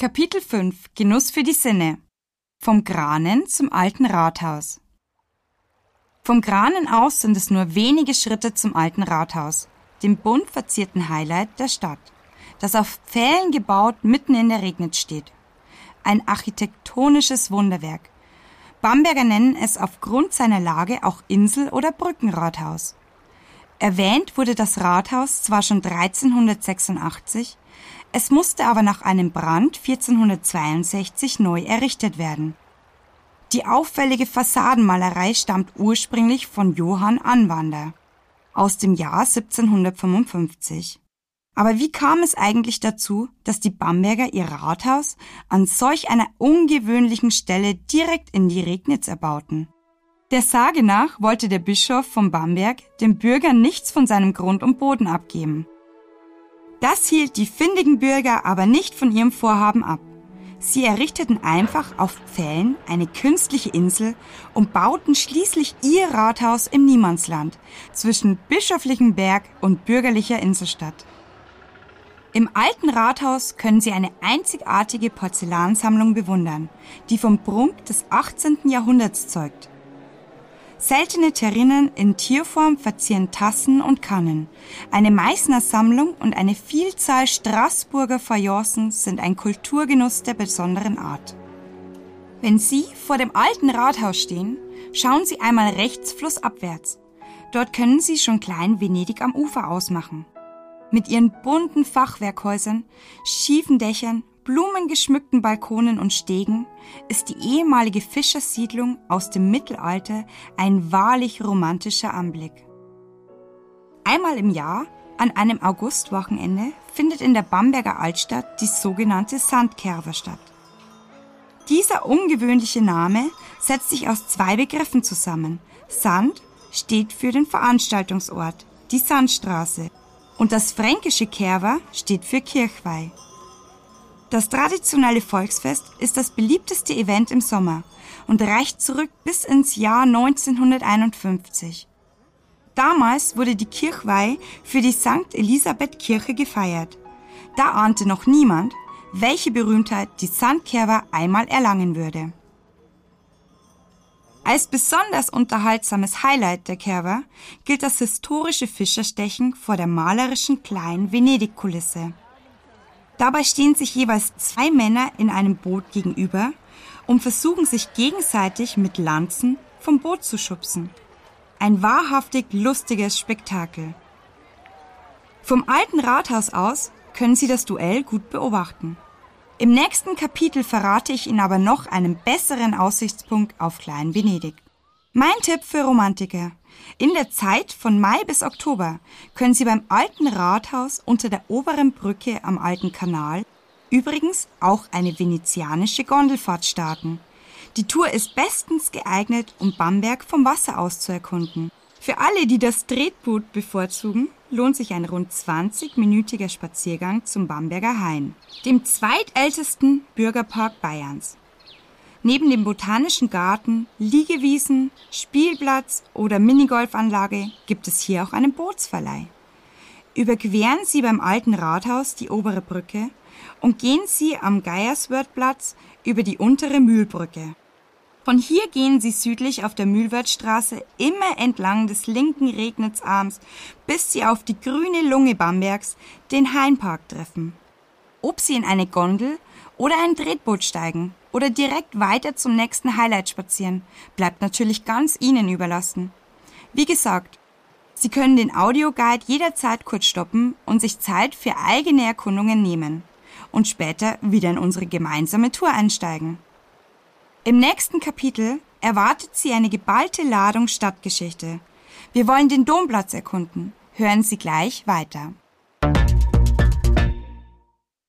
Kapitel 5 Genuss für die Sinne Vom Granen zum alten Rathaus Vom Granen aus sind es nur wenige Schritte zum alten Rathaus, dem bunt verzierten Highlight der Stadt, das auf Pfählen gebaut mitten in der Regnitz steht. Ein architektonisches Wunderwerk. Bamberger nennen es aufgrund seiner Lage auch Insel- oder Brückenrathaus. Erwähnt wurde das Rathaus zwar schon 1386, es musste aber nach einem Brand 1462 neu errichtet werden. Die auffällige Fassadenmalerei stammt ursprünglich von Johann Anwander aus dem Jahr 1755. Aber wie kam es eigentlich dazu, dass die Bamberger ihr Rathaus an solch einer ungewöhnlichen Stelle direkt in die Regnitz erbauten? Der Sage nach wollte der Bischof von Bamberg den Bürgern nichts von seinem Grund und Boden abgeben. Das hielt die findigen Bürger aber nicht von ihrem Vorhaben ab. Sie errichteten einfach auf Pfählen eine künstliche Insel und bauten schließlich ihr Rathaus im Niemandsland zwischen bischöflichem Berg und bürgerlicher Inselstadt. Im alten Rathaus können Sie eine einzigartige Porzellansammlung bewundern, die vom Prunk des 18. Jahrhunderts zeugt. Seltene Terrinen in Tierform verzieren Tassen und Kannen. Eine Meißner Sammlung und eine Vielzahl Straßburger Fayencen sind ein Kulturgenuss der besonderen Art. Wenn Sie vor dem alten Rathaus stehen, schauen Sie einmal rechts flussabwärts. Dort können Sie schon klein Venedig am Ufer ausmachen. Mit ihren bunten Fachwerkhäusern, schiefen Dächern blumengeschmückten Balkonen und Stegen ist die ehemalige Fischersiedlung aus dem Mittelalter ein wahrlich romantischer Anblick. Einmal im Jahr, an einem Augustwochenende, findet in der Bamberger Altstadt die sogenannte Sandkerver statt. Dieser ungewöhnliche Name setzt sich aus zwei Begriffen zusammen. Sand steht für den Veranstaltungsort, die Sandstraße, und das fränkische Kerver steht für Kirchweih. Das traditionelle Volksfest ist das beliebteste Event im Sommer und reicht zurück bis ins Jahr 1951. Damals wurde die Kirchweih für die St. Elisabeth Kirche gefeiert. Da ahnte noch niemand, welche Berühmtheit die Sandkerber einmal erlangen würde. Als besonders unterhaltsames Highlight der Kerber gilt das historische Fischerstechen vor der malerischen kleinen Venedig-Kulisse. Dabei stehen sich jeweils zwei Männer in einem Boot gegenüber und versuchen sich gegenseitig mit Lanzen vom Boot zu schubsen. Ein wahrhaftig lustiges Spektakel. Vom alten Rathaus aus können Sie das Duell gut beobachten. Im nächsten Kapitel verrate ich Ihnen aber noch einen besseren Aussichtspunkt auf Klein Venedig. Mein Tipp für Romantiker. In der Zeit von Mai bis Oktober können Sie beim alten Rathaus unter der oberen Brücke am alten Kanal übrigens auch eine venezianische Gondelfahrt starten. Die Tour ist bestens geeignet, um Bamberg vom Wasser aus zu erkunden. Für alle, die das Tretboot bevorzugen, lohnt sich ein rund 20-minütiger Spaziergang zum Bamberger Hain, dem zweitältesten Bürgerpark Bayerns. Neben dem Botanischen Garten, Liegewiesen, Spielplatz oder Minigolfanlage gibt es hier auch einen Bootsverleih. Überqueren Sie beim alten Rathaus die obere Brücke und gehen Sie am Geierswörthplatz über die untere Mühlbrücke. Von hier gehen Sie südlich auf der Mühlwörthstraße immer entlang des linken Regnitzarms, bis Sie auf die grüne Lunge Bambergs, den Hainpark treffen. Ob Sie in eine Gondel oder ein Tretboot steigen oder direkt weiter zum nächsten Highlight spazieren, bleibt natürlich ganz Ihnen überlassen. Wie gesagt, Sie können den Audioguide jederzeit kurz stoppen und sich Zeit für eigene Erkundungen nehmen und später wieder in unsere gemeinsame Tour einsteigen. Im nächsten Kapitel erwartet Sie eine geballte Ladung Stadtgeschichte. Wir wollen den Domplatz erkunden. Hören Sie gleich weiter.